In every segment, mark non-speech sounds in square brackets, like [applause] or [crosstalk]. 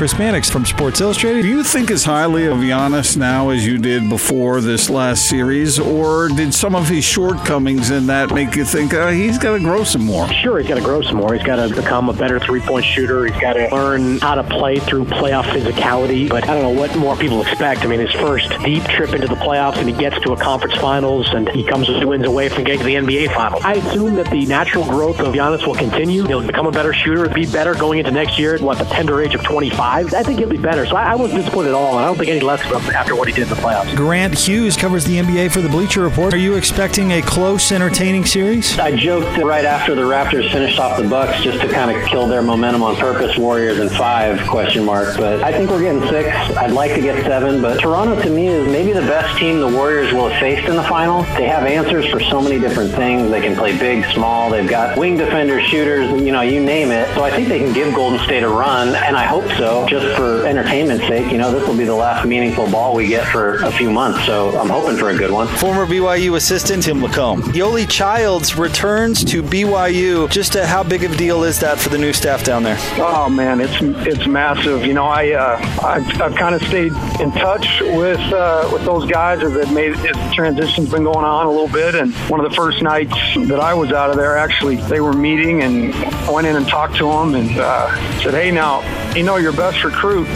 Chris Mannix from Sports Illustrated. Do you think as highly of Giannis now as you did before this last series, or did some of his shortcomings in that make you think uh, he's got to grow some more? Sure, he's got to grow some more. He's got to become a better three-point shooter. He's got to learn how to play through playoff physicality. But I don't know what more people expect. I mean, his first deep trip into the playoffs, and he gets to a conference finals, and he comes two wins away from getting to the NBA finals. I assume that the natural growth of Giannis will continue. He'll become a better shooter, be better going into next year at what the tender age of 25. I think he'll be better. So I, I wasn't disappointed at all, and I don't think any less after what he did in the playoffs. Grant Hughes covers the NBA for the Bleacher Report. Are you expecting a close, entertaining series? I joked right after the Raptors finished off the Bucks just to kind of kill their momentum on purpose. Warriors in five question mark, but I think we're getting six. I'd like to get seven, but Toronto to me is maybe the best team the Warriors will have faced in the final. They have answers for so many different things. They can play big, small. They've got wing defenders, shooters, you know, you name it. So I think they can give Golden State a run, and I hope so, just for entertainment's sake. You know, this will be the last meaningful ball we get for a few months, so I'm hoping for a good one. Former BYU assistant Tim LaComb. Yoeli Childs returns to BYU. Just a, how big of a deal is that for the new staff down there? Oh man, it's it's massive. You know, I uh, I've, I've kind of stayed in touch with uh, with those guys as it made as the transition's been going on a little bit. And one of the first nights that I was out of there, actually, they were meeting and I went in and talked to them and uh, said, "Hey, now you know your best recruit.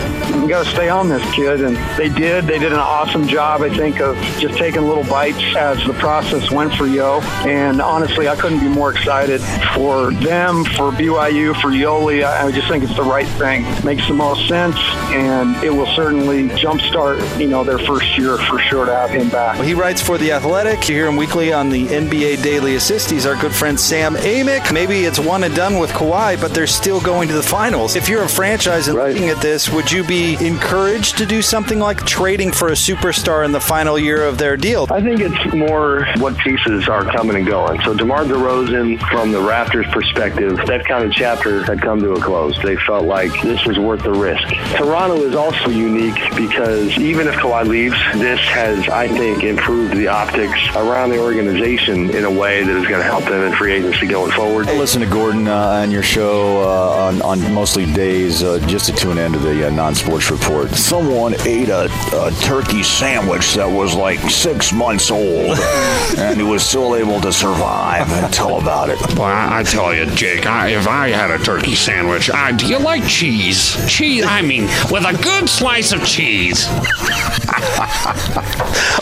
You got to stay on this kid." And they did. They did an awesome job, I think, of just taking little bites as the process went for Yo. And honestly, I couldn't be more excited for them, for BYU, for Yoeli. I just think it's the right thing. Makes the most sense, and it will certainly jumpstart, you know, their first year for sure to have him back. Well, he writes for The Athletic. You hear him weekly on the NBA Daily Assist. He's our good friend Sam Amick. Maybe it's one and done with Kawhi, but they're still going to the finals. If you're a franchise and right. Looking at this, would you be encouraged to do something like trading for a superstar in the final year of their deal? I think it's more what pieces are coming and going. So DeMar DeRozan, from the Raptors' perspective, that kind of chapter had come to a close. They felt like this was worth the risk. Toronto is also unique because even if Kawhi leaves, this has, I think, improved the optics around the organization in a way that is going to help them in free agency going forward. I listen to Gordon uh, on your show uh, on, on, mostly days uh, just to tune into the uh, non-sports report. Someone ate a, a, turkey sandwich that was like six months old, [laughs] and he was still able to survive. And tell about it. Well, I, I tell you, Jake, I, if I had a turkey sandwich, I, do you like cheese? Cheese, I mean, with a good slice of cheese. [laughs]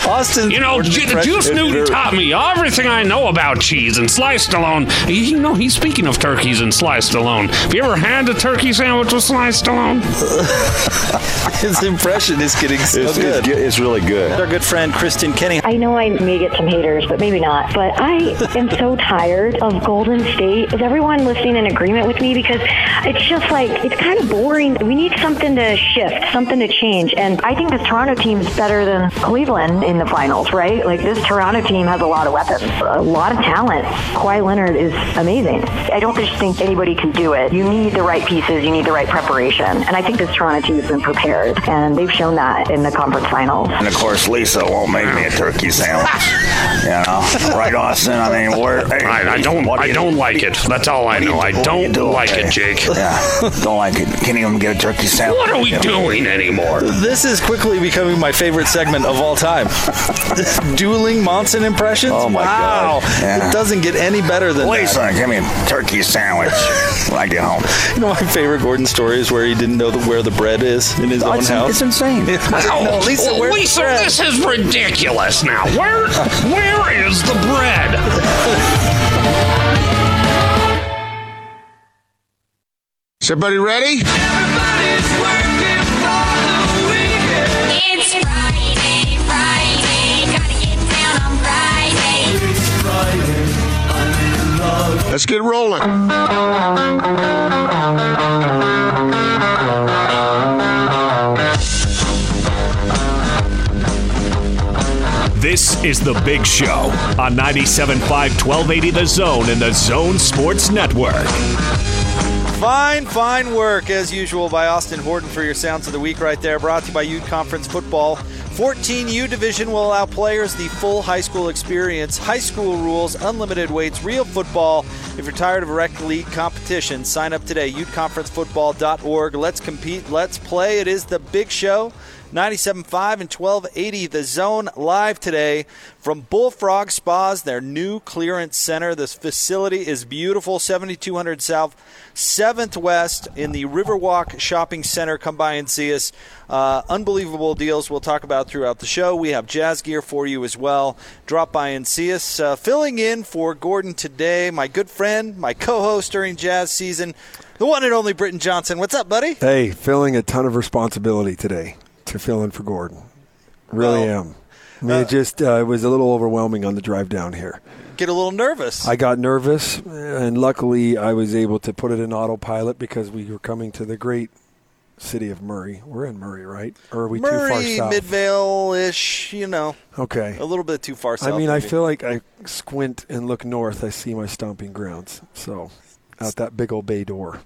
Austin, you know, J- Juice Newton taught me everything I know about cheese and sliced alone. You know, he's speaking of turkeys and sliced alone. Have you ever had a turkey sandwich with sliced alone? [laughs] His impression is getting so it's, good. It's, it's, really good. Our good friend Kristen Kenny. I know I may get some haters, but maybe not. But I am so tired of Golden State. Is everyone listening in agreement with me? Because it's just like it's kind of boring. We need something to shift, something to change. And I think this Toronto team is better than Cleveland in the finals, right? Like this Toronto team has a lot of weapons, a lot of talent. Kawhi Leonard is amazing. I don't just think anybody can do it. You need the right pieces, you need the right preparation. And I think this Toronto team has been prepared, and they've shown that in the conference finals. And of course, Lisa won't make me a turkey sandwich. [laughs] you know, right, Austin? I mean, where? Hey, I, I don't, I do don't like it. That's all I know. I don't do? like okay. it, Jake. Yeah, don't like it. Can't even get a turkey sandwich. What are we doing anymore? This is quickly becoming my favorite segment of all time. [laughs] Dueling Monson impressions. Oh my wow. god! Yeah. It doesn't get any better than Wait, that. son, give me a turkey sandwich when I get home. [laughs] You know, my favorite Gordon story is where he didn't know the, where the bread is in his oh, own it's, house. It's insane. [laughs] oh, no, Lisa, where's Lisa, the bread? this is ridiculous. Now, where, where is the bread? Is everybody ready? Let's get rolling. This is The Big Show on 97.5 1280 The Zone and The Zone Sports Network. Fine, fine work as usual by Austin Horton for your sounds of the week right there. Brought to you by Ute Conference Football. 14U division will allow players the full high school experience, high school rules, unlimited weights, real football. If you're tired of rec league competition, sign up today. UteConferenceFootball.org. Let's compete. Let's play. It is the big show. 97.5 and 1280 the zone live today from bullfrog spas their new clearance center. This facility is beautiful 7200 south 7th west in the riverwalk shopping center. Come by and see us. Uh, unbelievable deals we'll talk about throughout the show. We have jazz gear for you as well. Drop by and see us. Uh, filling in for gordon today my good friend my co-host during jazz season the one and only britton johnsen. What's up buddy? Hey, feeling a ton of responsibility today to fill in for Gordon. Really Well, am. I mean, it just uh, it was a little overwhelming on the drive down here. get a little nervous I got nervous, and luckily I was able to put it in autopilot because we were coming to the great city of Murray. We're in Murray, right? Or are we too far Murray, south? Midvale ish, you know. Okay. A little bit too far south. I mean, I feel like I squint and look north, I see my stomping grounds. So, out that big old bay door.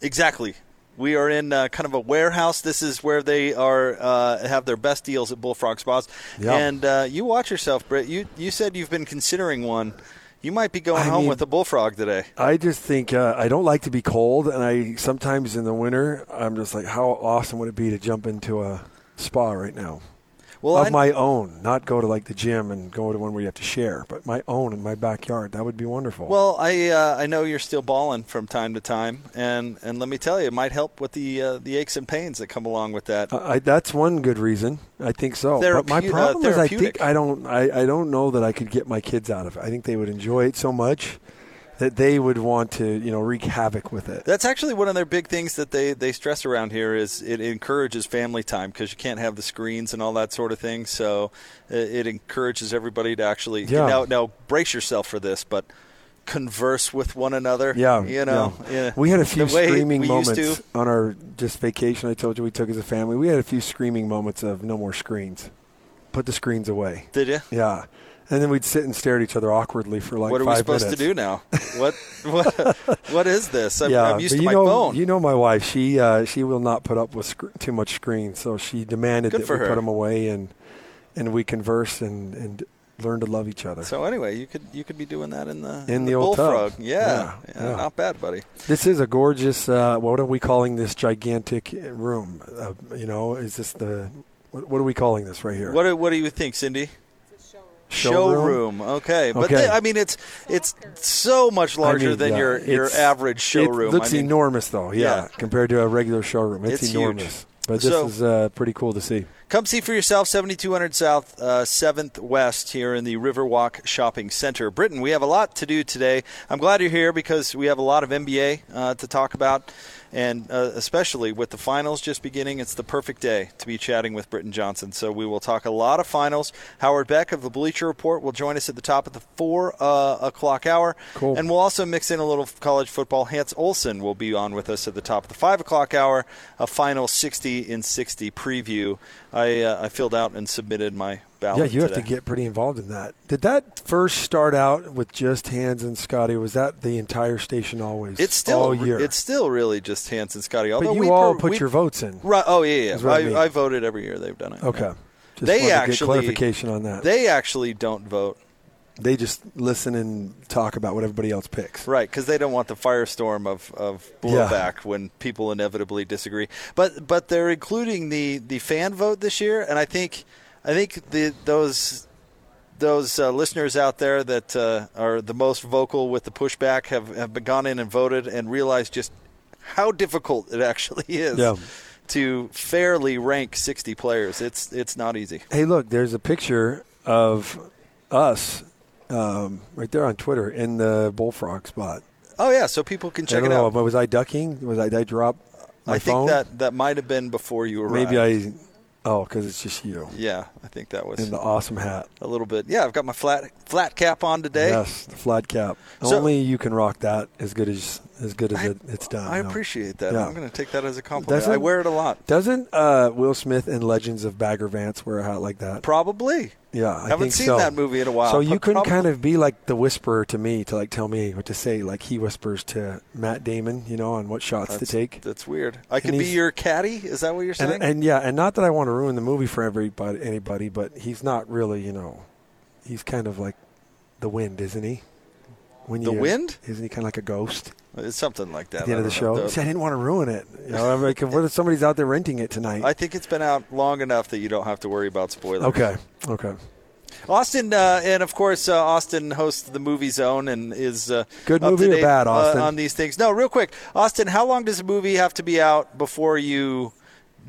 Exactly. We are in uh, kind of a warehouse. This is where they are uh, have their best deals at Bullfrog Spas. Yeah. And uh, you watch yourself, Britt. You you said you've been considering one. You might be going I home mean- with a bullfrog today. I just think uh, I don't like to be cold, and I sometimes in the winter I'm just like, how awesome would it be to jump into a spa right now? Well, of I- my own, not go to like the gym and go to one where you have to share, but my own in my backyard. That would be wonderful. Well, I uh, I know you're still balling from time to time, and, and let me tell you, it might help with the uh, the aches and pains that come along with that. I, that's one good reason. I think so. but my Therape- uh, problem is, I think I don't. I, I don't know that I could get my kids out of it. I think they would enjoy it so much that they would want to, you know, wreak havoc with it. That's actually one of their big things that they, they stress around here is it encourages family time because you can't have the screens and all that sort of thing. So it, it encourages everybody to actually Yeah. now now brace yourself for this, but converse with one another. Yeah, you know, yeah. yeah. We had a few screaming moments on our just vacation. I told you we took as a family. We had a few screaming moments of no more screens. Put the screens away. Did you? Yeah, and then we'd sit and stare at each other awkwardly for like what are we supposed minutes. to do now? what what [laughs] what is this? I'm, yeah, I'm used to you my know, phone. You know my wife. She uh, she will not put up with sc- too much screen, so she demanded Good that we her. put them away and and we converse and and learn to love each other. so anyway, you could you could be doing that in the In the old tub. bullfrog. Yeah, Yeah, yeah, yeah. not bad, buddy. This is a gorgeous. Uh, what are we calling this gigantic room? Uh, you know, is this the what, what are we calling this right here? What do, what do you think, Cindy? Showroom? Okay, but Okay. they- I mean, it's it's so much larger I mean, than yeah, your your average showroom. It looks I mean, enormous, though. Yeah, yeah. compared to a regular showroom, it's, It's huge. enormous. But this So- is uh, pretty cool to see. Come see for yourself, 7200 South, uh, 7th West here in the Riverwalk Shopping Center. Britton, we have a lot to do today. I'm glad you're here because we have a lot of NBA uh, to talk about, and uh, especially with the finals just beginning, it's the perfect day to be chatting with Britton Johnsen. So we will talk a lot of finals. Howard Beck of the Bleacher Report will join us at the top of the 4 uh, o'clock hour. Cool. And we'll also mix in a little college football. Hans Olsen will be on with us at the top of the 5 o'clock hour, a final 60 in 60 preview. I, uh, I filled out and submitted my ballot. Yeah, you have to get pretty involved in that. Did that first start out with just Hans and Scotty? Was that the entire station always? It's still all year. It's still really just Hans and Scotty. Although but you we all per- put we- your votes in. Right. Oh yeah, yeah. What I mean. I, I voted every year they've done it. Okay. Yeah. Just they wanted to get actually clarification on that. They actually don't vote. They just listen and talk about what everybody else picks. Right, because they don't want the firestorm of, of Yeah. blowback when people inevitably disagree. But but they're including the, the fan vote this year, and I think I think the those those uh, listeners out there that uh, are the most vocal with the pushback have have gone in and voted and realized just how difficult it actually [laughs] is Yeah. to fairly rank 60 players. It's it's not easy. Hey, look, there's a picture of us um, right there on Twitter in the bullfrog spot. Oh yeah, so people can check it know, out. but was I ducking? Was I, did I drop my I think phone? that that might have been before you arrived. Maybe I. Oh, because it's just you Yeah, I think that was in the awesome hat. a little bit. Yeah, I've got my flat flat cap on today. Yes, the flat cap. So- Only you can rock that as good as as good as it, it's done. I no. appreciate that. Yeah. I'm going to take that as a compliment. Doesn't- I wear it a lot. Doesn't uh, Will Smith in Legends of Bagger Vance wear a hat like that? Probably. Yeah, I Haven't think seen so. that movie in a while, So you can probably- kind of be like the whisperer to me to like tell me what to say, like he whispers to Matt Damon, you know, on what shots That's, to take. That's weird. I could be your caddy. Is that what you're saying? And, and yeah, and not that I want to ruin the movie for everybody, anybody, but he's not really, you know, he's kind of like the wind, isn't he? When The wind? isn't he kind of like a ghost it's something like that. at the end of the don't know. show? See, I didn't want to ruin it. You know, I'm like, what if somebody's out there renting it tonight? I think it's been out long enough that you don't have to worry about spoilers. okay, okay. Austin, uh, and of course, uh, Austin hosts the Movie Zone and is uh, Good up movie to or date, bad, uh, Austin? on these things. No, real quick, Austin, how long does a movie have to be out before you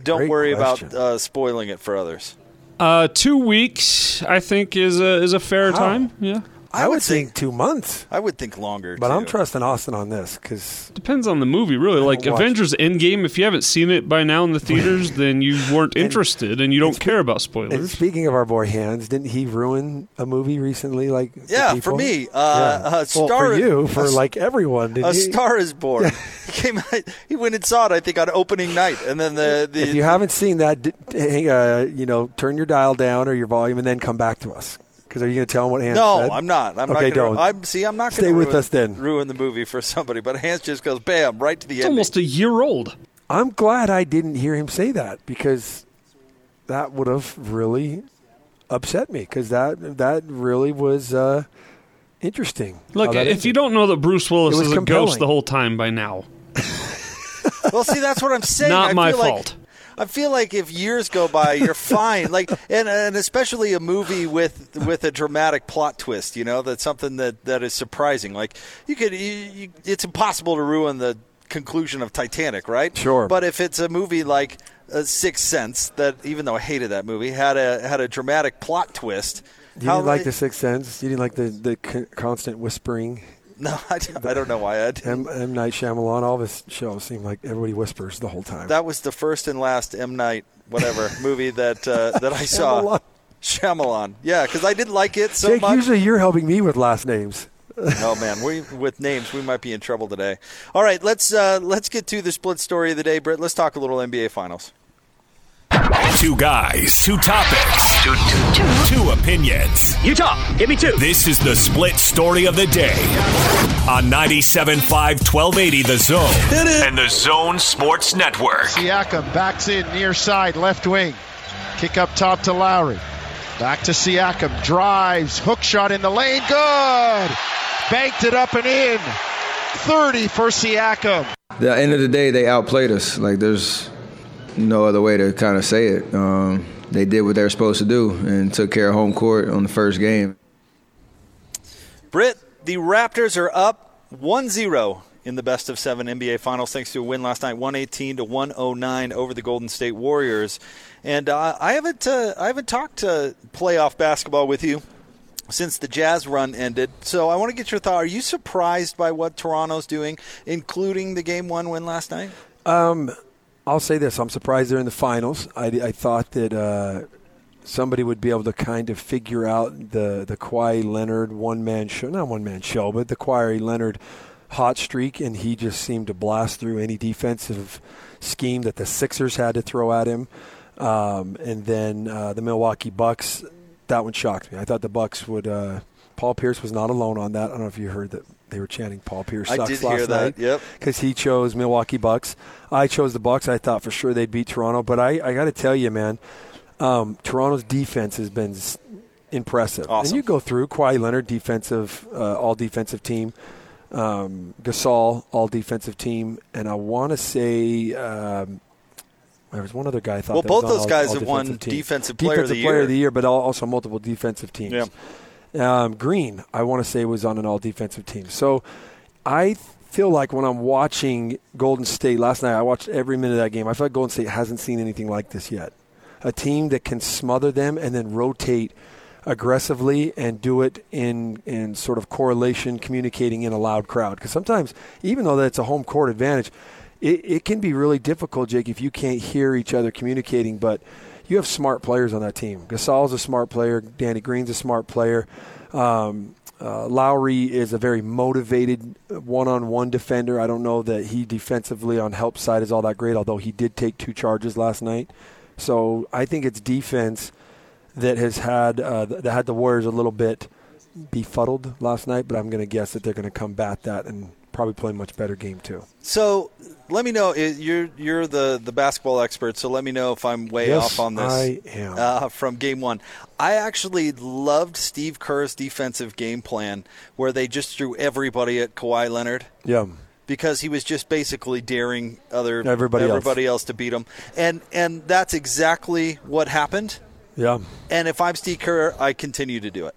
don't Great worry question. about uh, spoiling it for others? Uh, two weeks, I think, is a is a fair How? time. Yeah, I, would think two months, I would think longer. but I'm trusting Austin on this because depends on the movie, really. Like watched Avengers Endgame, if you haven't seen it by now in the theaters, [laughs] then you weren't interested and you don't care about spoilers. And spoilers. speaking of our boy Hans, didn't he ruin a movie recently? Like Yeah, for people? me, uh, Yeah. uh, well, for you, for a, like everyone. Didn't a he? Star is Born. [laughs] [laughs] he came. He went and saw it. I think on opening night, and then the, the if you haven't seen that, d- d- uh, you know, turn your dial down or your volume, and then come back to us. Because are you going to tell him what Hans No, said? I'm not. I'm okay, not gonna, don't. I'm see. I'm not going Stay to with ruin, us then. Ruin the movie for somebody, but Hans just goes bam right to the It's end. almost a year old. I'm glad I didn't hear him say that because that would have really upset me. Because that that really was uh, interesting. Look, if ended. you don't know that Bruce Willis It was is a ghost the whole time by now, well, see, that's what I'm [laughs] saying. Not I my feel like- fault. I feel like if years go by, you're [laughs] fine. Like, and, and especially a movie with with a dramatic plot twist. You know, that's something that, that is surprising. Like, you could, you, you, it's impossible to ruin the conclusion of Titanic, right? Sure. But if it's a movie like uh, Sixth Sense, that even though I hated that movie, had a had a dramatic plot twist. you didn't like the Sixth Sense. You didn't like the the con- constant whispering. No, [laughs] I, don't- I don't know why I did. M, M Night Shyamalan. All of his shows seem like everybody whispers the whole time. That was the first and last M Night whatever [laughs] movie that uh, that I saw. Shyamalan. Shyamalan. Yeah, because I didn't like it so Jake, much. usually you're helping me with last names. oh man, we with names we might be in trouble today. All right, let's uh, let's get to the split story of the day, Britt. Let's talk a little NBA Finals. Two guys, two topics, two, two, two opinions. You talk, give me two. This is the split story of the day on 97.5 1280 The Zone and The Zone Sports Network. Siakam backs in near side, left wing. Kick up top to Lowry. Back to Siakam. Drives. Hook shot in the lane. Good. Banked it up and in. 30 for Siakam. the end of the day, they outplayed us. Like there's no other way to kind of say it. Um, they did what they were supposed to do and took care of home court on the first game. Britt, the Raptors are up 1-0 in the best of seven NBA Finals thanks to a win last night, 118 to 109 over the Golden State Warriors. And uh, I haven't uh, I haven't talked uh, playoff basketball with you since the Jazz run ended. So I want to get your thought. Are you surprised by what Toronto's doing, including the game one win last night? Um, I'll say this: I'm surprised they're in the finals. I, I thought that uh, somebody would be able to kind of figure out the the Kawhi Leonard one man show, not one man show, but the Kawhi Leonard hot streak, and he just seemed to blast through any defensive scheme that the Sixers had to throw at him. Um, and then uh, the Milwaukee Bucks, that one shocked me. I thought the Bucks would. Uh, Paul Pierce was not alone on that. I don't know if you heard that they were chanting Paul Pierce I sucks did last hear that, night. yep. Because he chose Milwaukee Bucks. I chose the Bucks. I thought for sure they'd beat Toronto, but I, I got to tell you, man, um, Toronto's defense has been impressive. Awesome. And you go through Kawhi Leonard, defensive, uh, all defensive team. Um, Gasol, all defensive team, and I want to say um, there was one other guy. I thought Well, that was both on those all- guys all have won defensive team. Defensive Player of the Defensive Player of Year. the Year, but also multiple defensive teams. Yeah. Um, Green, I want to say, was on an all defensive team. So I feel like when I'm watching Golden State last night, I watched every minute of that game. I feel like Golden State hasn't seen anything like this yet. A team that can smother them and then rotate aggressively and do it in in sort of correlation, communicating in a loud crowd. Because sometimes, even though that's a home court advantage, it, it can be really difficult, Jake, if you can't hear each other communicating. But you have smart players on that team. Gasol's a smart player. Danny Green's a smart player. Um, Uh, Lowry is a very motivated one-on-one defender. I don't know that he defensively on help side is all that great, although he did take two charges last night. So I think it's defense that has had uh, that had the Warriors a little bit befuddled last night. But I'm going to guess that they're going to combat that and probably play a much better game too. So let me know. You're you're the, the basketball expert, so let me know if I'm way Yes, off on this. I am. Uh, from game one, I actually loved Steve Kerr's defensive game plan, where they just threw everybody at Kawhi Leonard. Yeah. Because he was just basically daring other Everybody else. everybody else to beat him, and and that's exactly what happened. Yeah. And if I'm Steve Kerr, I continue to do it.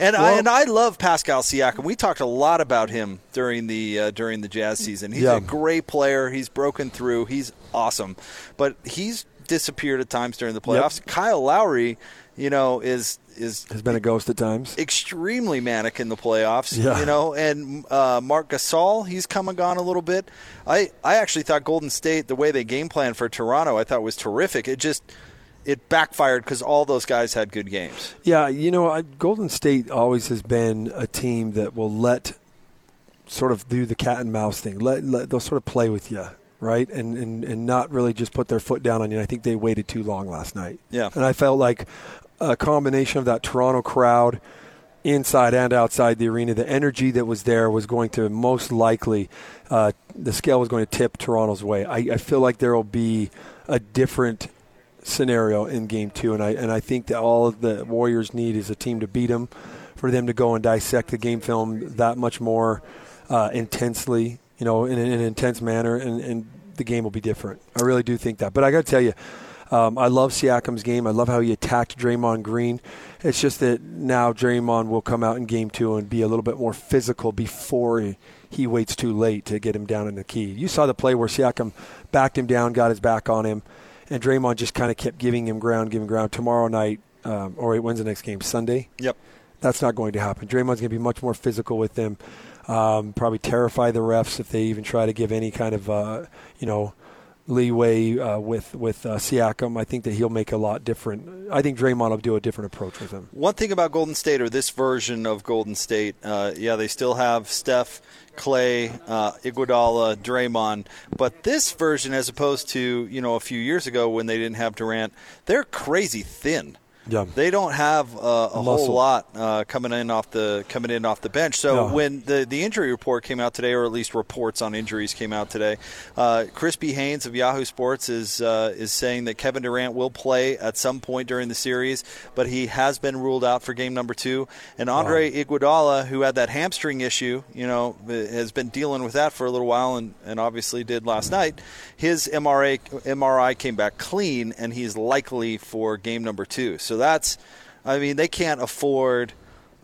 And I and I love Pascal Siakam. We talked a lot about him during the uh, during the Jazz season. He's Yeah. a great player. He's broken through. He's awesome, but he's disappeared at times during the playoffs. Kyle Lowry, you know, is is Has been a ghost at times. extremely manic in the playoffs. Yeah. You know, and uh, Marc Gasol, he's come and gone a little bit. I, I actually thought Golden State, the way they game plan for Toronto, I thought was terrific. It just it backfired because all those guys had good games. Yeah, you know, I, Golden State always has been a team that will let sort of do the cat and mouse thing. Let, let they'll sort of play with you, right? And, and and not really just put their foot down on you. I think they waited too long last night. Yeah. And I felt like a combination of that Toronto crowd inside and outside the arena, the energy that was there was going to most likely, uh, the scale was going to tip Toronto's way. I, I feel like there will be a different scenario in game two, and I and I think that all the Warriors need is a team to beat them, for them to go and dissect the game film that much more uh, intensely, you know, in, an- in an intense manner, and, and the game will be different. I really do think that. But I got to tell you. Um, I love Siakam's game. I love how he attacked Draymond Green. It's just that now Draymond will come out in game two and be a little bit more physical before he, he waits too late to get him down in the key. You saw the play where Siakam backed him down, got his back on him, and Draymond just kind of kept giving him ground, giving ground. Tomorrow night, um, or wait, when's the next game? Sunday? Yep. That's not going to happen. Draymond's going to be much more physical with them. Um, probably terrify the refs if they even try to give any kind of, uh, you know, leeway uh, with with uh, Siakam. I think that he'll make a lot different. I think Draymond will do a different approach with him. One thing about Golden State, or this version of Golden State, uh, yeah, they still have Steph, Klay, uh, Iguodala, Draymond, but this version, as opposed to you know a few years ago when they didn't have Durant, they're crazy thin. Yeah. They don't have uh, a whole lot uh, coming in off the coming in off the bench. So No. when the the injury report came out today, or at least reports on injuries came out today, uh, Crispy Haynes of Yahoo Sports is uh, is saying that Kevin Durant will play at some point during the series, but he has been ruled out for game number two. And Andre Iguodala, who had that hamstring issue, you know, has been dealing with that for a little while, and, and obviously did last night. His MRA MRI came back clean, and he's likely for game number two. So that's, I mean, they can't afford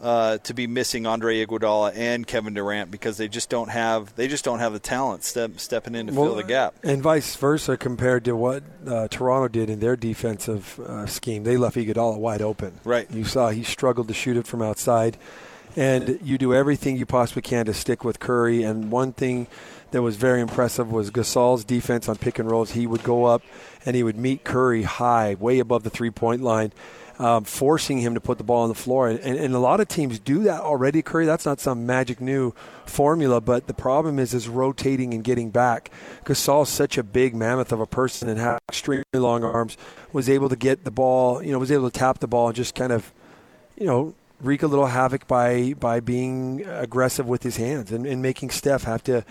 uh, to be missing Andre Iguodala and Kevin Durant because they just don't have they just don't have the talent step, stepping in to fill the gap. And vice versa compared to what uh, Toronto did in their defensive uh, scheme. They left Iguodala wide open. Right. You saw he struggled to shoot it from outside. And you do everything you possibly can to stick with Curry. And one thing that was very impressive was Gasol's defense on pick and rolls. He would go up and he would meet Curry high, way above the three point line. Um, forcing him to put the ball on the floor. And, and a lot of teams do that already, Curry. That's not some magic new formula, but the problem is is rotating and getting back. Gasol's such a big mammoth of a person and had extremely long arms, was able to get the ball, you know, was able to tap the ball and just kind of, you know, wreak a little havoc by by being aggressive with his hands and, and making Steph have to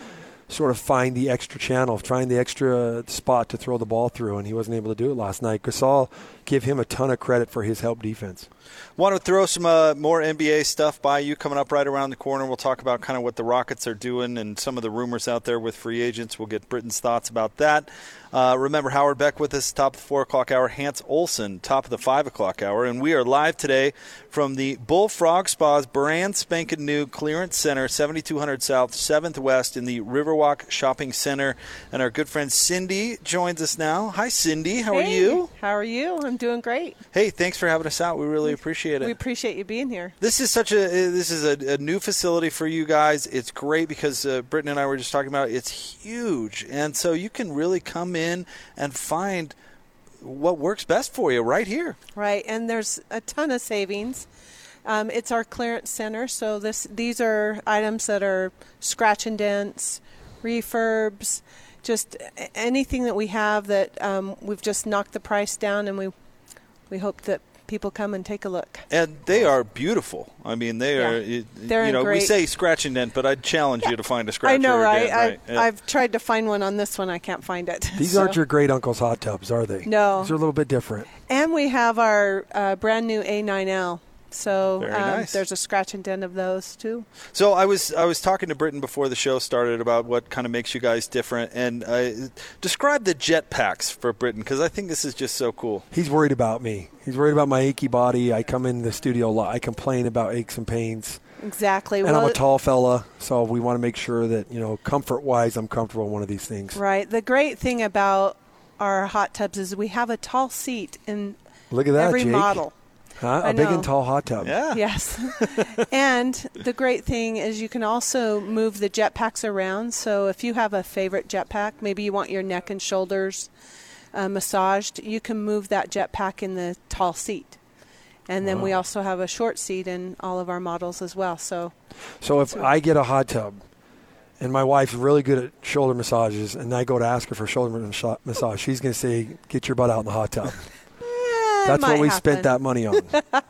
sort of find the extra channel, find the extra spot to throw the ball through, and he wasn't able to do it last night. Gasol, give him a ton of credit for his help defense. Want to throw some uh, more NBA stuff by you coming up right around the corner. We'll talk about kind of what the Rockets are doing and some of the rumors out there with free agents. We'll get Britton's thoughts about that. Uh, remember Howard Beck with us, top of the four o'clock hour. Hans Olsen, top of the five o'clock hour, and we are live today from the Bullfrog Spa's brand spanking new clearance center, 7200 South, 7th West, in the Riverwalk Shopping Center. And our good friend Cindy joins us now. Hi, Cindy. How are you? How are you? I'm doing great. Hey, thanks for having us out. We really appreciate it. We appreciate you being here. This is such a this is a, a new facility for you guys. It's great because uh, Britton and I were just talking about it. It's huge, and so you can really come in and find what works best for you right here. Right, and there's a ton of savings. Um, it's our clearance center, so this these are items that are scratch and dents, refurbs, just anything that we have that um, we've just knocked the price down, and we we hope that people come and take a look. And they are beautiful. I mean, they Yeah. are. You, They're you in know, we say scratch and dent, but I'd challenge you to find a scratch. I know, or a right? dent, right? I, Yeah. I've tried to find one on this one. I can't find it. These So- aren't your great uncle's hot tubs, are they? No. These are a little bit different. And we have our uh, brand new A9L. So Very um, nice. there's a scratch and dent of those too. So I was I was talking to Britton before the show started about what kind of makes you guys different, and uh, describe the jet packs for Britton because I think this is just so cool. He's worried about me. He's worried about my achy body. I come in the studio a lot. I complain about aches and pains. Exactly. And well, I'm a tall fella, so we want to make sure that, you know, comfort wise, I'm comfortable in one of these things. Right. The great thing about our hot tubs is we have a tall seat in Look at that, every Jake. model. Huh? I A big and tall hot tub. Yeah. Yes. [laughs] and the great thing is you can also move the jetpacks around. So if you have a favorite jetpack, maybe you want your neck and shoulders uh, massaged, you can move that jetpack in the tall seat. And then we also have a short seat in all of our models as well. So So if I get a hot tub and my wife's really good at shoulder massages and I go to ask her for shoulder massage, she's going to say, get your butt out in the hot tub. That's what we happen. spent that money on. [laughs]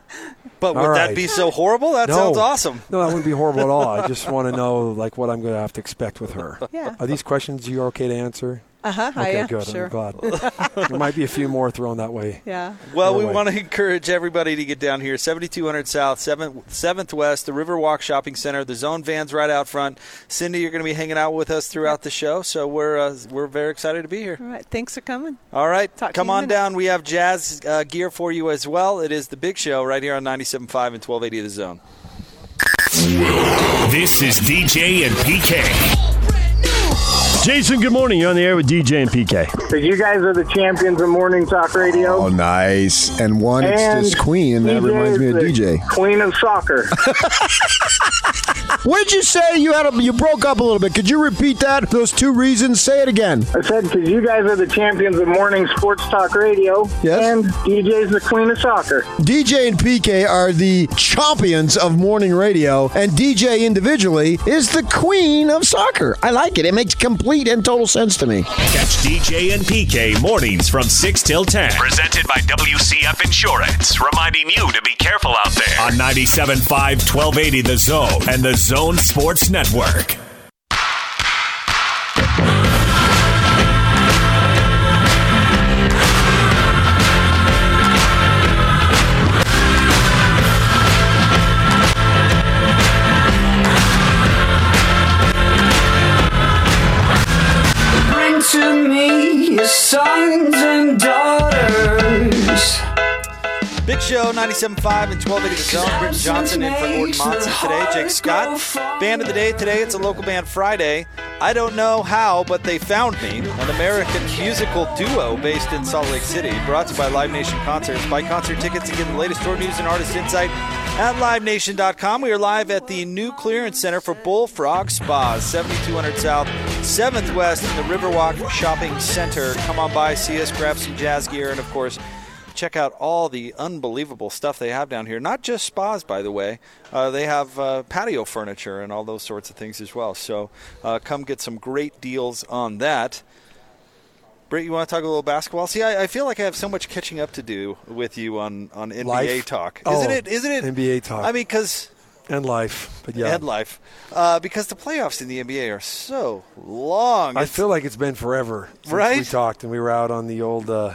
But would All that be so horrible? That No. sounds awesome. No, that wouldn't be horrible at all. I just [laughs] want to know like what I'm going to have to expect with her. Yeah. Are these questions you okay to answer? Uh-huh, I Okay, am, good. sure. I'm glad. [laughs] there might be a few more thrown that way. Yeah. Well, Your we way. want to encourage everybody to get down here, 7200 South, 7th, 7th West, the Riverwalk Shopping Center. The Zone Van's right out front. Cindy, you're going to be hanging out with us throughout the show, so we're uh, we're very excited to be here. All right. Thanks for coming. All right, Talk to come you on down. We have jazz uh, gear for you as well. It is the big show right here on 97.5 and 1280 The Zone. This is DJ and PK. Jason, good morning. You're on the air with DJ and PK. Because you guys are the champions of morning talk radio. Oh, nice. And one, it's And just Queen, and that DJ reminds me is of the DJ. Queen of soccer. [laughs] What'd you say? You had a, you broke up a little bit. Could you repeat that? Those two reasons. Say it again. I said because you guys are the champions of morning sports talk radio. Yes. And DJ's the queen of soccer. DJ and PK are the champions of morning radio, and DJ individually is the queen of soccer. I like it. It makes complete and total sense to me. Catch DJ and PK mornings from 6 till 10. Presented by WCF Insurance. Reminding you to be careful out there. On 97.5, 1280 The Zone and The Zone Sports Network. Bring to me your sons Big Show 97.5 and 1280 The Zone. Britton Johnsen in for Gordon Monson today. Jake Scott. Band of the day today. It's a local band Friday. I don't know how, but they found me. An American musical duo based in Salt Lake City. Brought to you by Live Nation Concerts. Buy concert tickets and get the latest tour news and artist insight at livenation.com. We are live at the new clearance center for Bullfrog Spas, 7200 South, 7th West in the Riverwalk Shopping Center. Come on by, see us, grab some jazz gear, and of course, check out all the unbelievable stuff they have down here. Not just spas, by the way. Uh, they have uh, patio furniture and all those sorts of things as well. So uh, come get some great deals on that. Britt, you want to talk a little basketball? See, I, I feel like I have so much catching up to do with you on, on NBA Life? talk. Oh, Isn't it? Isn't it? NBA talk. I mean, because and life, but yeah. and life, uh, because the playoffs in the NBA are so long. I It's- feel like it's been forever since we talked and we were out on the old, uh,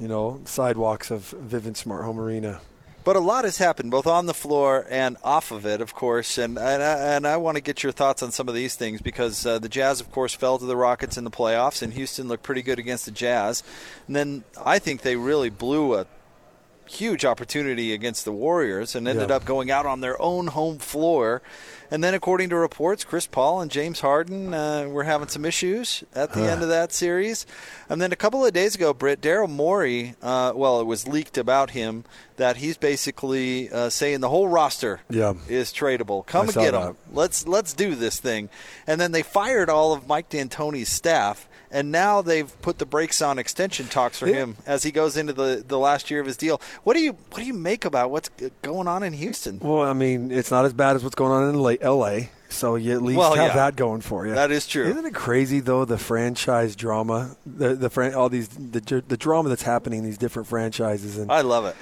you know, sidewalks of Vivint Smart Home Arena. But a lot has happened, both on the floor and off of it, of course. And and I, and I want to get your thoughts on some of these things because uh, the Jazz, of course, fell to the Rockets in the playoffs, and Houston looked pretty good against the Jazz. And then I think they really blew a huge opportunity against the Warriors and ended Yeah. up going out on their own home floor. And then, according to reports, Chris Paul and James Harden uh, were having some issues at the Huh. end of that series. And then a couple of days ago, Britt Daryl Morey, uh, well, it was leaked about him that he's basically uh, saying the whole roster Yeah. is tradable. Come I and get that. them. Let's let's do this thing. And then they fired all of Mike D'Antoni's staff, and now they've put the brakes on extension talks for Yeah. him as he goes into the, the last year of his deal. What do you what do you make about what's going on in Houston? Well, I mean, it's not as bad as what's going on in La- L.A. So you at least Well, have yeah. that going for you. That is true. Isn't it crazy though the franchise drama, the the fran- all these the the drama that's happening in these different franchises and I love it.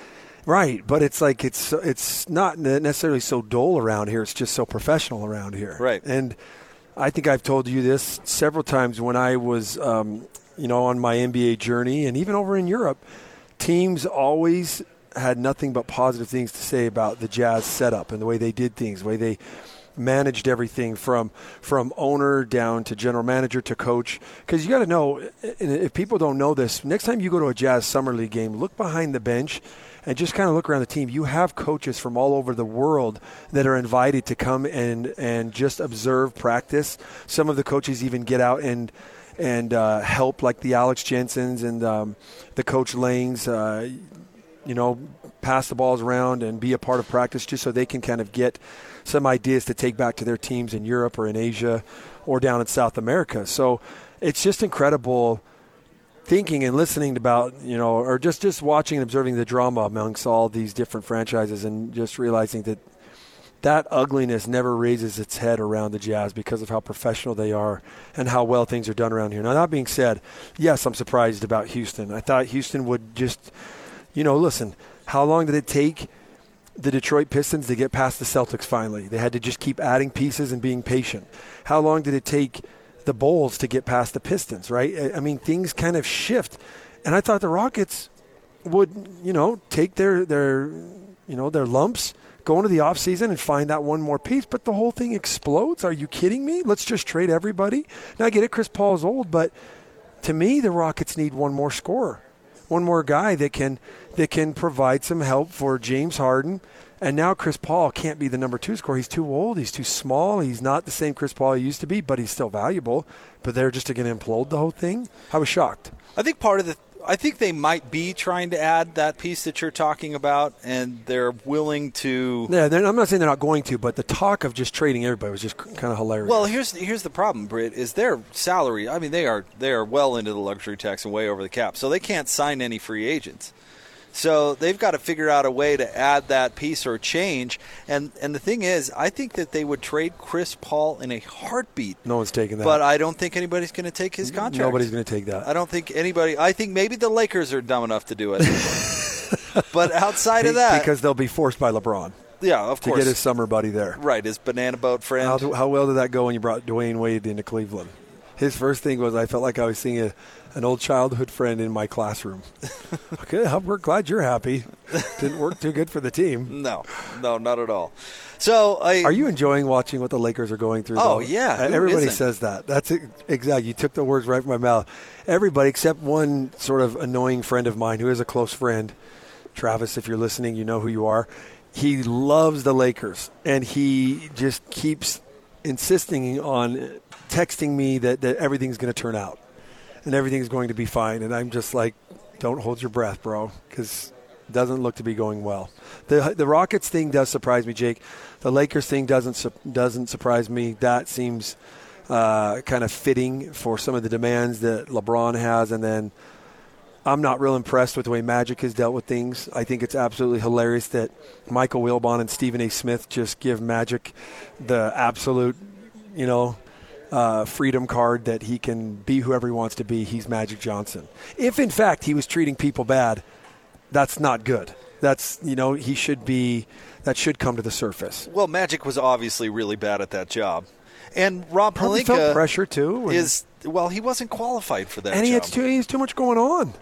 right, but it's like it's it's not necessarily so dull around here. It's just so professional around here. Right. And I think I've told you this several times when I was, um, you know, on my NBA journey, and even over in Europe, teams always had nothing but positive things to say about the Jazz setup and the way they did things, the way they managed everything from from owner down to general manager to coach. Because you got to know, and if people don't know this, next time you go to a Jazz summer league game, look behind the bench and just kind of look around the team. You have coaches from all over the world that are invited to come and and just observe practice. Some of the coaches even get out and and uh, help, like the Alex Jensens and um, the Coach Lanes. Uh, you know, pass the balls around and be a part of practice, just so they can kind of get some ideas to take back to their teams in Europe or in Asia or down in South America. So it's just incredible thinking and listening about you know or just just watching and observing the drama amongst all these different franchises and just realizing that that ugliness never raises its head around the Jazz because of how professional they are and how well things are done around here. Now that being said, yes, I'm surprised about Houston. I thought Houston would just you know, listen, how long did it take the Detroit Pistons to get past the Celtics finally? They had to just keep adding pieces and being patient. How long did it take the Bulls to get past the Pistons, right? I- mean, things kind of shift. And I thought the Rockets would, you know, take their their you know, their lumps, go into the offseason and find that one more piece, but the whole thing explodes. Are you kidding me? Let's just trade everybody. Now I get it, Chris Paul's old, but to me the Rockets need one more scorer. One more guy that can that can provide some help for James Harden. And now Chris Paul can't be the number two scorer. He's too old. He's too small. He's not the same Chris Paul he used to be, but he's still valuable. But they're just going to implode the whole thing. I was shocked. I think part of the I think they might be trying to add that piece that you're talking about, and they're willing to. Yeah, I'm not saying they're not going to, but the talk of just trading everybody was just kind of hilarious. Well, here's here's the problem, Britt. Is their salary? I mean, they are they are well into the luxury tax and way over the cap, so they can't sign any free agents. So they've got to figure out a way to add that piece or change. And and the thing is, I think that they would trade Chris Paul in a heartbeat. no one's taking that. But I don't think anybody's going to take his contract. Nobody's going to take that. I don't think anybody. I think maybe the Lakers are dumb enough to do it. [laughs] but outside of that, because they'll be forced by LeBron yeah, of to course, To get his summer buddy there. right, his banana boat friend. How, how well did that go when you brought Dwyane Wade into Cleveland? His first thing was I felt like I was seeing a, an old childhood friend in my classroom. [laughs] okay, we're glad you're happy. Didn't work too good for the team. [laughs] No, no, not at all. So, I, Are you enjoying watching what the Lakers are going through? Oh, though? yeah, Uh, who everybody isn't? says that. That's exactly. You took the words right from my mouth. Everybody except one sort of annoying friend of mine who is a close friend, Travis. If you're listening, you know who you are. He loves the Lakers, and he just keeps insisting on texting me that, that everything's going to turn out and everything's going to be fine. And I'm just like, don't hold your breath, bro, because it doesn't look to be going well. The the Rockets thing does surprise me, Jake. The Lakers thing doesn't su- doesn't surprise me. That seems uh, kind of fitting for some of the demands that LeBron has, and then. I'm not real impressed with the way Magic has dealt with things. I think it's absolutely hilarious that Michael Wilbon and Stephen A. Smith just give Magic the absolute, you know, uh, freedom card that he can be whoever he wants to be. He's Magic Johnson. If in fact he was treating people bad, that's not good. That's you know he should be. That should come to the surface. well, Magic was obviously really bad at that job, and Rob Probably Pelinka felt pressure too. is well, he wasn't qualified for that. and he job. has too he has too much going on.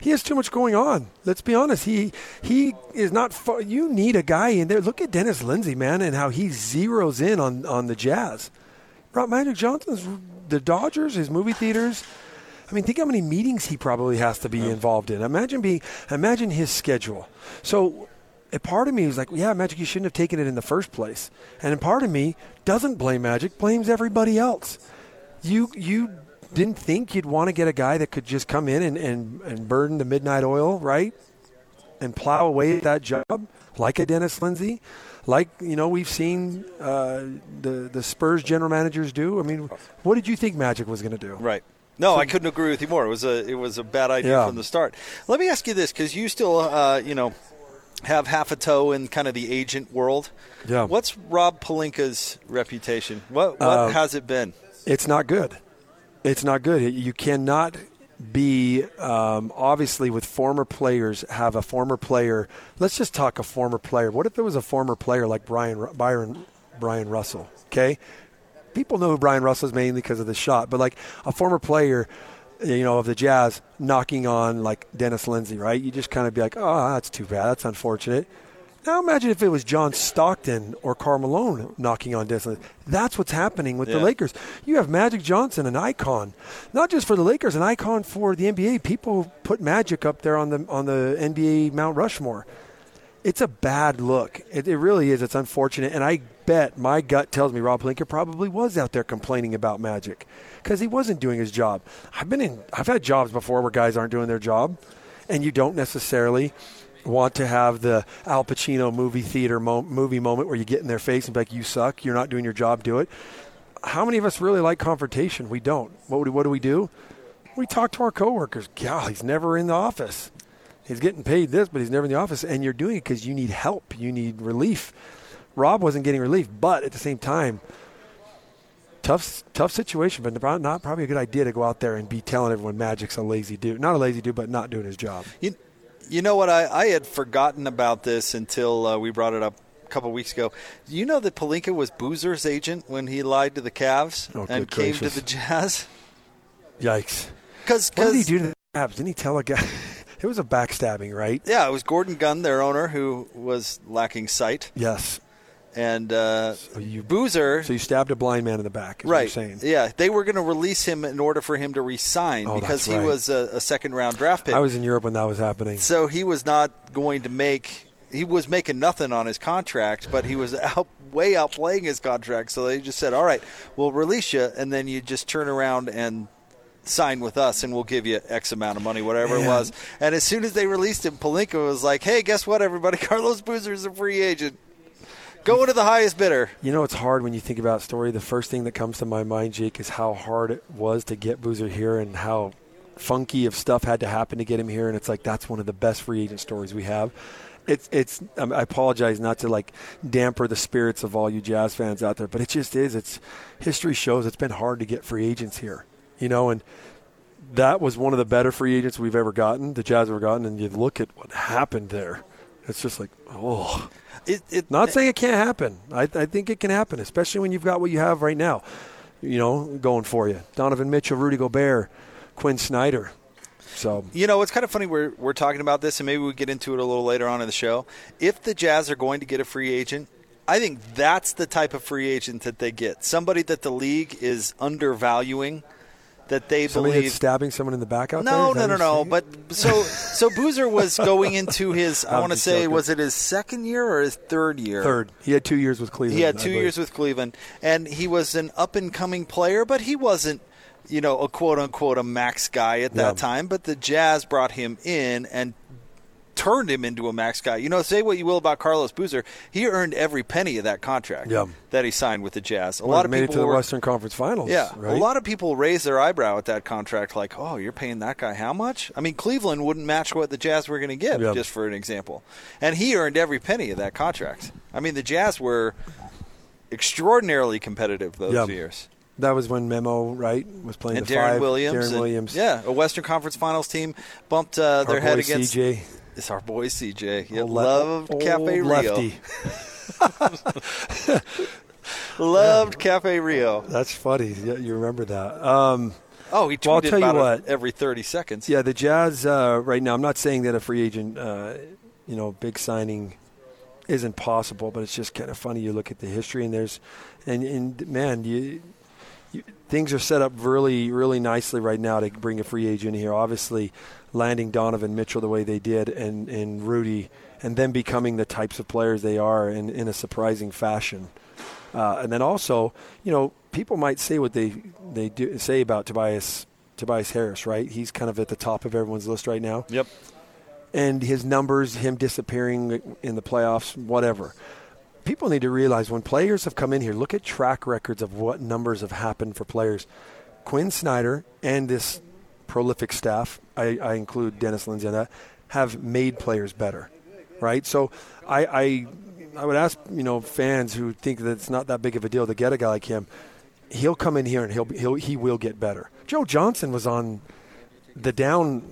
He has too much going on. Let's be honest. He he is not. Fu- you need a guy in there. Look at Dennis Lindsey, man, and how he zeroes in on on the Jazz. Brought Magic Johnson's the Dodgers, his movie theaters. I mean, think how many meetings he probably has to be involved in. Imagine being, imagine his schedule. So, a part of me was like, yeah, Magic, you shouldn't have taken it in the first place. And a part of me doesn't blame Magic, blames everybody else. You you didn't think you'd want to get a guy that could just come in and, and, and burn the midnight oil, right? And plow away at that job like a Dennis Lindsey, like you know we've seen uh, the the Spurs general managers do. I mean, what did you think Magic was going to do? Right. No, I couldn't agree with you more. It was a it was a bad idea Yeah. from the start. Let me ask you this, because you still, uh, you know, have half a toe in kind of the agent world. Yeah. What's Rob Pelinka's reputation? What what Uh, has it been? It's not good. It's not good. You cannot be um, obviously with former players have a former player. Let's just talk a former player. What if there was a former player like Brian Byron Bryon Russell? Okay, people know who Bryon Russell is mainly because of the shot, but like a former player. You know, of the Jazz knocking on like Dennis Lindsey, right? You just kind of be like, oh, that's too bad. That's unfortunate. Now imagine if it was John Stockton or Karl Malone knocking on Dennis. That's what's happening with the Lakers. You have Magic Johnson, an icon, not just for the Lakers, an icon for the NBA. People put Magic up there on the on the NBA Mount Rushmore. It's a bad look. It, it really is. It's unfortunate, and I bet my gut tells me Rob Pelinka probably was out there complaining about Magic because he wasn't doing his job. I've been in. I've had jobs before where guys aren't doing their job, and you don't necessarily want to have the Al Pacino movie theater mo- movie moment where you get in their face and be like, "You suck. You're not doing your job. Do it." How many of us really like confrontation? We don't. What do, what do we do? We talk to our coworkers. God, he's never in the office. He's getting paid this, but he's never in the office. And you're doing it because you need help. You need relief. Rob wasn't getting relief, but at the same time, tough, tough situation. But not, not probably a good idea to go out there and be telling everyone Magic's a lazy dude. Not a lazy dude, but not doing his job. You, you know what? I, I had forgotten about this until uh, we brought it up a couple weeks ago. Do you know that Pelinka was Boozer's agent when he lied to the Cavs Oh, and came gracious. to the Jazz? Yikes! Because What did he do to the Cavs? Didn't he tell a guy? [laughs] it was a backstabbing, right? Yeah, it was Gordon Gund, their owner, who was lacking sight. Yes. And uh, Boozer. So you stabbed a blind man in the back. Is What Right. Yeah, they were going to release him in order for him to resign Oh, because he right. was a, a second round draft pick. I was in Europe when that was happening. So he was not going to make. He was making nothing on his contract, but he was [laughs] out way outplaying his contract. So they just said, "All right, we'll release you, and then you just turn around and sign with us, and we'll give you X amount of money, whatever it was." And as soon as they released him, Pelinka was like, "Hey, guess what, everybody? [laughs] Carlos Boozer is a free agent. Go to the highest bidder." You know, it's hard when you think about story. The first thing that comes to my mind, Jake, is how hard it was to get Boozer here and how funky of stuff had to happen to get him here. And it's like that's one of the best free agent stories we have. It's it's. I apologize not to like damper the spirits of all you Jazz fans out there, but it just is. It's history shows it's been hard to get free agents here. You know, and that was one of the better free agents we've ever gotten. The Jazz ever gotten, and you look at what happened there. It's just like oh. It, it, Not saying it can't happen. I, I think it can happen, especially when you've got what you have right now. You know, going for you. Donovan Mitchell, Rudy Gobert, Quin Snyder. So You know, it's kind of funny we're, we're talking about this, and maybe we get into it a little later on in the show. If the Jazz are going to get a free agent, I think that's the type of free agent that they get. Somebody that the league is undervaluing, that they somebody believe. stabbing someone in the back out no, there. no, Is no, no. But so so [laughs] Boozer was going into his. I want to say, joking. was it his second year or his third year? Third. He had two years with Cleveland. He had two years with Cleveland, and he was an up and coming player, but he wasn't, you know, a quote unquote a max guy at that Yeah. time. But the Jazz brought him in and turned him into a max guy. You know, say what you will about Carlos Boozer, he earned every penny of that contract Yeah. that he signed with the Jazz. A Well, lot of made people it to the were, Western Conference Finals. yeah, right? a lot of people raised their eyebrow at that contract, like, "Oh, you're paying that guy how much?" I mean, Cleveland wouldn't match what the Jazz were going to give, Yeah. just for an example. And he earned every penny of that contract. I mean, the Jazz were extraordinarily competitive those Yeah. years. That was when Memo right was playing And the Deron five. Williams, Deron and- Williams. yeah, a Western Conference Finals team bumped uh, their head against CJ. It's our boy CJ. Yeah, Old le- loved old Cafe Rio. lefty. [laughs] loved Cafe Rio. That's funny. Yeah, You remember that. Um, Oh, he tweeted well, I'll tell you what. it every 30 seconds. Yeah, the Jazz uh, right now. I'm not saying that a free agent, uh, you know, big signing isn't possible, but it's just kind of funny. You look at the history, and there's, and, and man, you, you, things are set up really, really nicely right now to bring a free agent here. Obviously, landing Donovan Mitchell the way they did, and and Rudy, and then becoming the types of players they are in in a surprising fashion. Uh, and then also, you know, people might say what they they do say about Tobias Tobias Harris, right? He's kind of at the top of everyone's list right now. Yep. And his numbers, him disappearing in the playoffs, whatever. People need to realize when players have come in here, look at track records of what numbers have happened for players. Quin Snyder and this prolific staff, I, I include Dennis Lindsey on that, have made players better, right? So I, I, I would ask you know fans who think that it's not that big of a deal to get a guy like him. He'll come in here and he'll, he'll he will get better. Joe Johnson was on the down.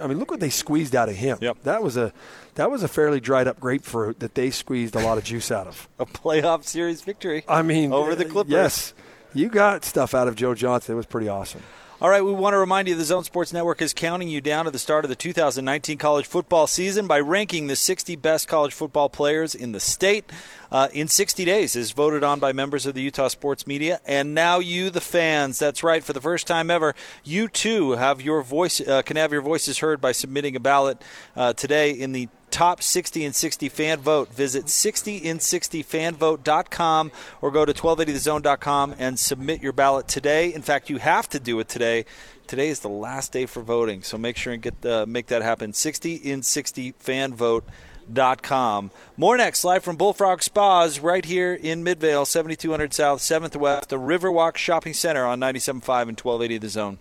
I mean, look what they squeezed out of him. Yep. That was a that was a fairly dried up grapefruit that they squeezed a lot of juice out of. [laughs] A playoff series victory. I mean, over the uh, Clippers. Yes, you got stuff out of Joe Johnson. It was pretty awesome. All right, we want to remind you the Zone Sports Network is counting you down to the start of the 2019 college football season by ranking the 60 best college football players in the state. Uh, in 60 days is voted on by members of the Utah sports media, and now you, the fans. That's right. For the first time ever, you too have your voice uh, can have your voices heard by submitting a ballot uh, today in the top 60 and 60 fan vote. Visit 60in60fanvote.com or go to 1280thezone.com and submit your ballot today. In fact, you have to do it today. Today is the last day for voting, so make sure and get uh, make that happen. 60in60fanvote.com. More next, live from Bullfrog Spas right here in Midvale, 7200 South, 7th West, the Riverwalk Shopping Center on 97.5 and 1280 The Zone.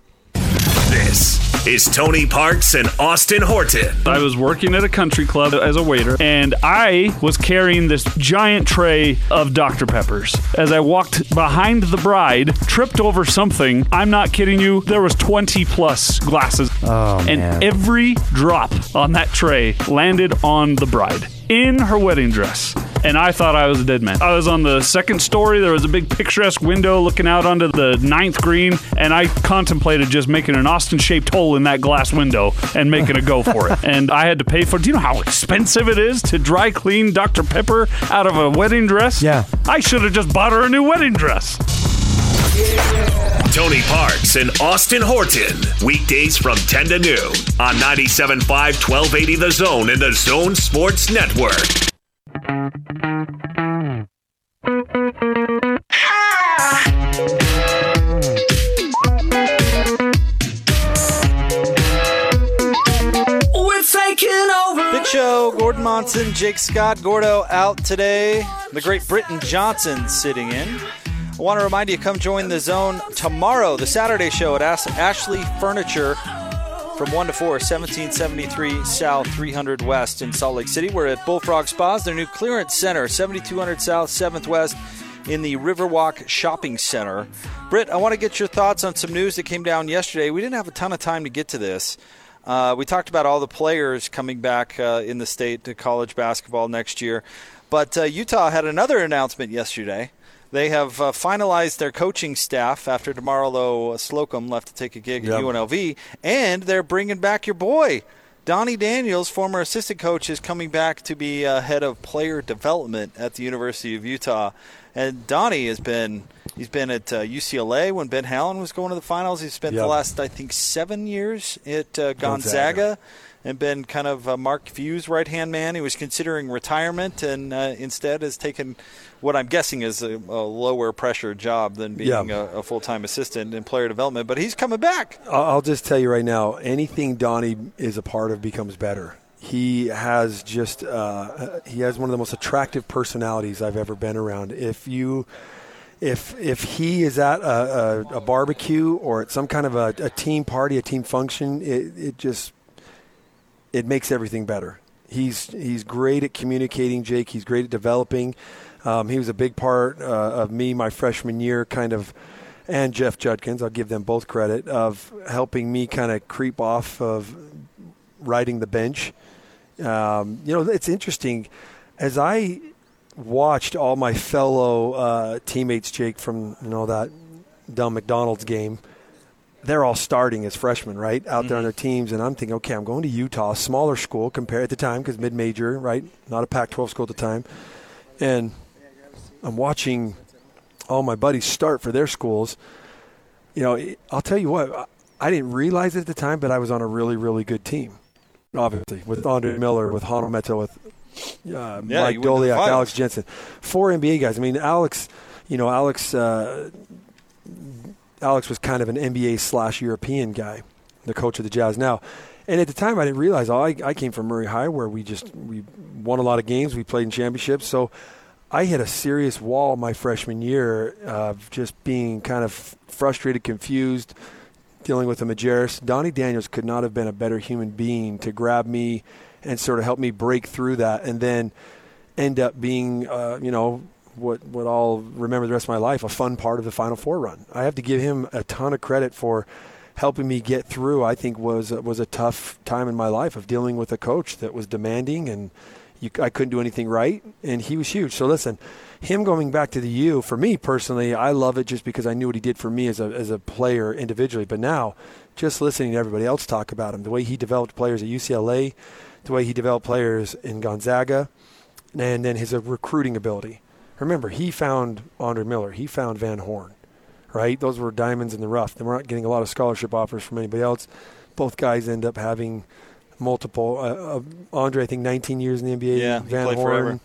This is Tony Parks and Austin Horton. I was working at a country club as a waiter, and I was carrying this giant tray of Dr. Peppers. As I walked behind the bride, tripped over something. I'm not kidding you. There was 20 plus glasses, Oh, and man. every drop on that tray landed on the bride in her wedding dress. And I thought I was a dead man. I was on the second story. There was a big picturesque window looking out onto the ninth green, and I contemplated just making an Austin shaped hole in that glass window and making a go [laughs] for it. And I had to pay for it. Do you know how expensive it is to dry clean Dr. Pepper out of a wedding dress? Yeah. I should have just bought her a new wedding dress. Tony Parks and Austin Horton. Weekdays from 10 to noon on 97.5 1280 The Zone and the Zone Sports Network. We're taking over. Big Show, Gordon Monson, Jake Scott, Gordo out today. The great Britton Johnsen sitting in. I want to remind you, come join the zone tomorrow, the Saturday show at Ash- Ashley Furniture from 1 to 4, 1773 South, 300 West in Salt Lake City. We're at Bullfrog Spas, their new clearance center, 7200 South, 7th West in the Riverwalk Shopping Center. Britt, I want to get your thoughts on some news that came down yesterday. We didn't have a ton of time to get to this. Uh, we talked about all the players coming back uh, in the state to college basketball next year. But uh, Utah had another announcement yesterday. They have uh, finalized their coaching staff after Demarlo Slocum left to take a gig Yep. at UNLV, and they're bringing back your boy. Donnie Daniels, former assistant coach, is coming back to be uh, head of player development at the University of Utah. And Donnie has been he's been at uh, UCLA when Ben Howland was going to the finals. He's spent the last I think seven years at uh, Gonzaga, Gonzaga. And been kind of uh, Mark Few's right hand man. He was considering retirement and uh, instead has taken what I'm guessing is a, a lower pressure job than being Yeah. a, a full time assistant in player development. But he's coming back. I'll I'll just tell you right now, anything Donnie is a part of becomes better. He has just uh, he has one of the most attractive personalities I've ever been around. If you if if he is at a, a, a barbecue or at some kind of a, a team party, a team function, it, it just it makes everything better. He's he's great at communicating, Jake. He's great at developing. Um, he was a big part uh, of me my freshman year, kind of, and Jeff Judkins. I'll give them both credit of helping me kind of creep off of riding the bench. Um, you know, it's interesting as I watched all my fellow uh, teammates, Jake, from you know that dumb McDonald's game they're all starting as freshmen, right, out there on their teams. And I'm thinking, okay, I'm going to Utah, smaller school compared at the time because mid-major, right, not a Pac-12 school at the time, and I'm watching all my buddies start for their schools. You know, I'll tell you what, I- didn't realize it at the time, but I was on a really, really good team. Obviously, with Andre Miller, with Meta, with uh, Yeah, Mike you went to the Doleac. Alex Jensen, four NBA guys. I mean, Alex, you know, Alex. Uh, Alex was kind of an NBA slash European guy, the coach of the Jazz now. And at the time, I didn't realize. Oh, I, I came from Murray High, where we just we won a lot of games, we played in championships. So I hit a serious wall my freshman year of just being kind of frustrated, confused, dealing with the Majerus. Donnie Daniels could not have been a better human being to grab me and sort of help me break through that, and then end up being, uh, you know, what what I'll remember the rest of my life, a fun part of the Final Four run. I have to give him a ton of credit for helping me get through. I think was was a tough time in my life of dealing with a coach that was demanding and you, I couldn't do anything right, and he was huge. So listen, him going back to the U for me personally, I love it just because I knew what he did for me as a as a player individually. But now, just listening to everybody else talk about him, the way he developed players at UCLA, the way he developed players in Gonzaga, and then his recruiting ability. Remember, he found Andre Miller, he found Van Horn, right? Those were diamonds in the rough. They were not getting a lot of scholarship offers from anybody else. Both guys end up having multiple. Uh, uh, Andre, I think 19 years in the NBA. Yeah, Van Horn, forever.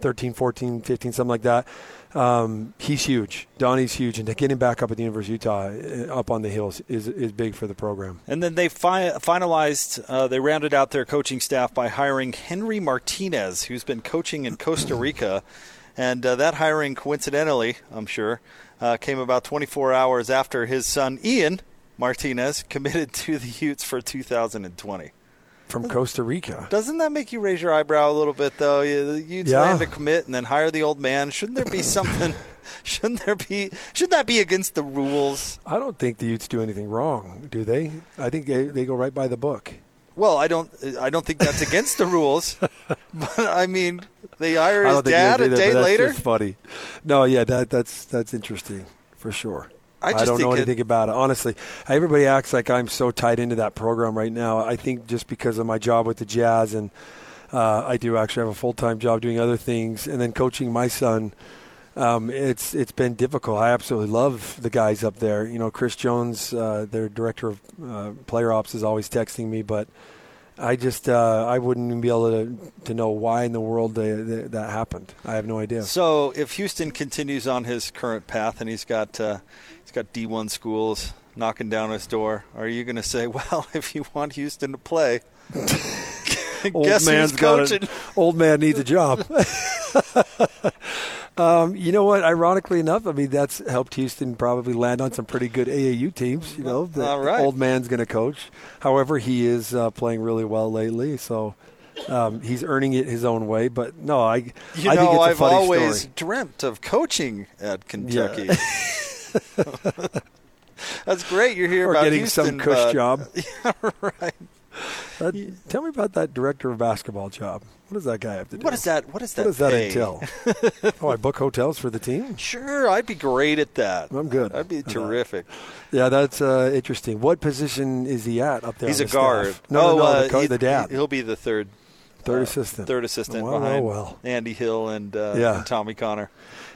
13, 14, 15, something like that. Um, he's huge. Donnie's huge, and to get him back up at the University of Utah, uh, up on the hills, is is big for the program. And then they fi- finalized, uh, they rounded out their coaching staff by hiring Henry Martinez, who's been coaching in Costa Rica. And uh, that hiring, coincidentally, I'm sure, uh, came about 24 hours after his son, Ian Martinez, committed to the Utes for 2020. From Costa Rica. Doesn't that make you raise your eyebrow a little bit, though? You, the Utes Yeah. land to commit and then hire the old man. Shouldn't there be something? [laughs] shouldn't there be? Should that be against the rules? I don't think the Utes do anything wrong, do they? I think they, they go right by the book. Well, I don't. I don't think that's against the rules. [laughs] But I mean, they hire I his dad a day later. funny. No, yeah, that that's that's interesting for sure. I just don't know think it- anything about it. Honestly, everybody acts like I'm so tied into that program right now. I think just because of my job with the Jazz, and uh, I do actually have a full time job doing other things, and then coaching my son. Um, it's it's been difficult. I absolutely love the guys up there. You know, Chris Jones, uh, their director of uh, player ops, is always texting me, but I just uh, I wouldn't even be able to to know why in the world they, they, that happened. I have no idea. So if Houston continues on his current path and he's got uh, he's got D1 schools knocking down his door, are you going to say, [laughs] well, if you want Houston to play, [laughs] old guess man's got coaching? a, old man needs a job. [laughs] um, you know what? Ironically enough, I mean that's helped Houston probably land on some pretty good AAU teams. You know, the right. old man's going to coach. However, he is uh, playing really well lately, so. Um, he's earning it his own way, but no, I. You I know, think it's a I've funny always story. dreamt of coaching at Kentucky. Yeah. [laughs] [laughs] That's great. You're here or about getting Houston, some cush but- job. [laughs] Yeah, right. [laughs] That- tell me about that director of basketball job. What does that guy have to do? What is that? What is that? What does that pay? entail? [laughs] [laughs] oh, I book hotels for the team. Sure, I'd be great at that. I'm good. I'd be terrific. Yeah, that's uh, interesting. What position is he at up there? He's a the guard. staff? No, oh, no, no, uh, the, co- he- the dad, He'll be the third. third uh, assistant. Third assistant Well, behind well, well. Andy Hill and, uh, Yeah. and Tommy Connor.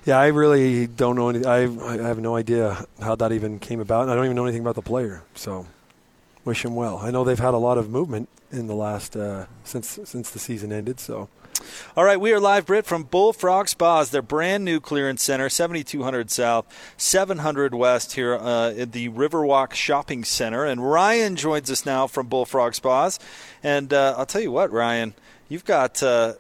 Yeah, I really don't know. Any, I I have no idea how that even came about, and I don't even know anything about the player. So, wish him well. I know they've had a lot of movement in the last uh, since since the season ended. So, All right, we are live, Britt, from Bullfrog Spas, their brand new clearance center, 7200 South, 700 West here uh, at the Riverwalk Shopping Center. And Ryan joins us now from Bullfrog Spas. And uh, I'll tell you what, Ryan, you've got uh,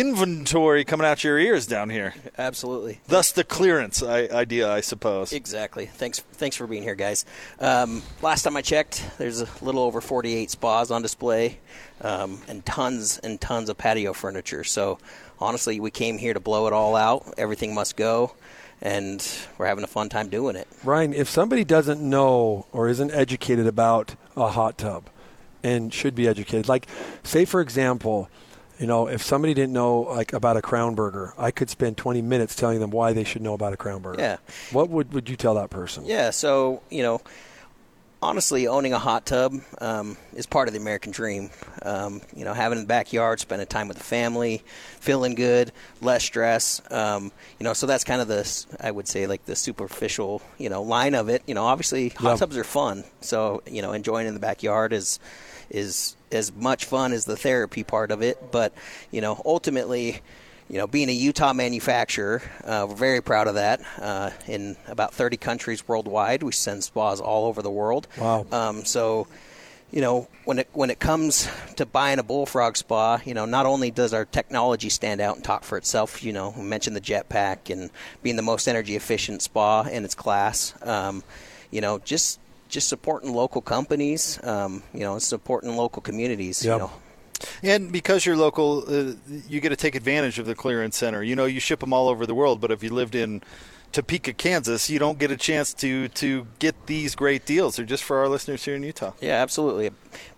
inventory coming out your ears down here. Absolutely. Thus the clearance I- idea, I suppose. Exactly. Thanks. Thanks for being here, guys. Um, last time I checked, there's a little over 48 spas on display, um, and tons and tons of patio furniture. So honestly, we came here to blow it all out. Everything must go, and we're having a fun time doing it. Ryan, if somebody doesn't know or isn't educated about a hot tub, and should be educated, like say for example. You know, if somebody didn't know like about a crown burger, I could spend 20 minutes telling them why they should know about a crown burger. Yeah. What would, would you tell that person? Yeah, so you know, honestly, owning a hot tub um, is part of the American dream. Um, you know, having in the backyard, spending time with the family, feeling good, less stress. Um, you know, so that's kind of the I would say like the superficial you know line of it. You know, obviously hot Yeah. tubs are fun, so you know enjoying in the backyard is is as much fun as the therapy part of it. But you know, ultimately you know, being a Utah manufacturer, uh, we're very proud of that. Uh, in about 30 countries worldwide, we send spas all over the world. Wow. Um, so, you know, when it when it comes to buying a bullfrog spa, you know, not only does our technology stand out and talk for itself, you know, we mentioned the jetpack and being the most energy efficient spa in its class. Um, you know, just just supporting local companies, um, you know, supporting local communities. You know, And because you're local, uh, you get to take advantage of the clearance center. You know, you ship them all over the world, but if you lived in Topeka, Kansas, you don't get a chance to to get these great deals. They're just for our listeners here in Utah. Yeah, absolutely.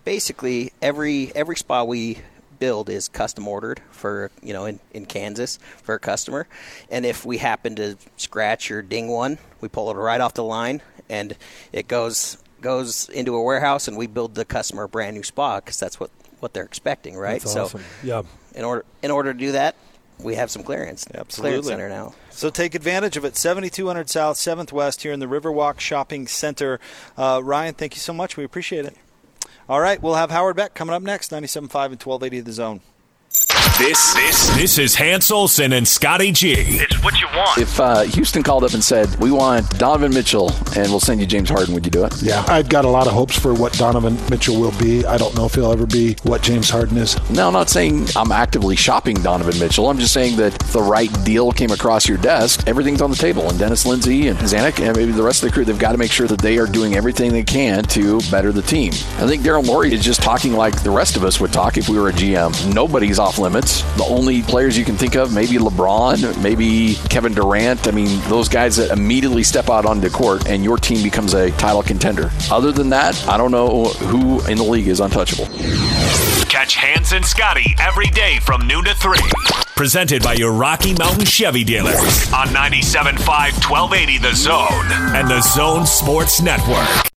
Basically, every every spa we build is custom ordered for you know in, in Kansas for a customer, and if we happen to scratch or ding one, we pull it right off the line, and it goes goes into a warehouse, and we build the customer a brand new spa because that's what what they're expecting, right? That's so, awesome. Yeah. in order in order to do that, we have some clearance Absolutely. clearance center now. So take advantage of it. 7200 South, 7th West here in the Riverwalk Shopping Center. Uh, Ryan, thank you so much. We appreciate it. All right, we'll have Howard Beck coming up next, 97.5 and 1280 of The Zone. This this this is Hans Olsen and Scotty G. It's what you want. If uh, Houston called up and said, "We want Donovan Mitchell, and we'll send you James Harden," would you do it? Yeah, I've got a lot of hopes for what Donovan Mitchell will be. I don't know if he'll ever be what James Harden is. No, I'm not saying I'm actively shopping Donovan Mitchell. I'm just saying that the right deal came across your desk, everything's on the table. And Dennis Lindsey and Zanik and maybe the rest of the crew, they've got to make sure that they are doing everything they can to better the team. I think Daryl Morey is just talking like the rest of us would talk if we were a GM. Nobody's off limits. The only players you can think of, maybe LeBron, maybe Kevin Durant. I mean, those guys that immediately step out onto the court and your team becomes a title contender. Other than that, I don't know who in the league is untouchable. Catch Hans and Scotty every day from noon to 3. Presented by your Rocky Mountain Chevy dealers on 97.5 1280 The Zone and The Zone Sports Network.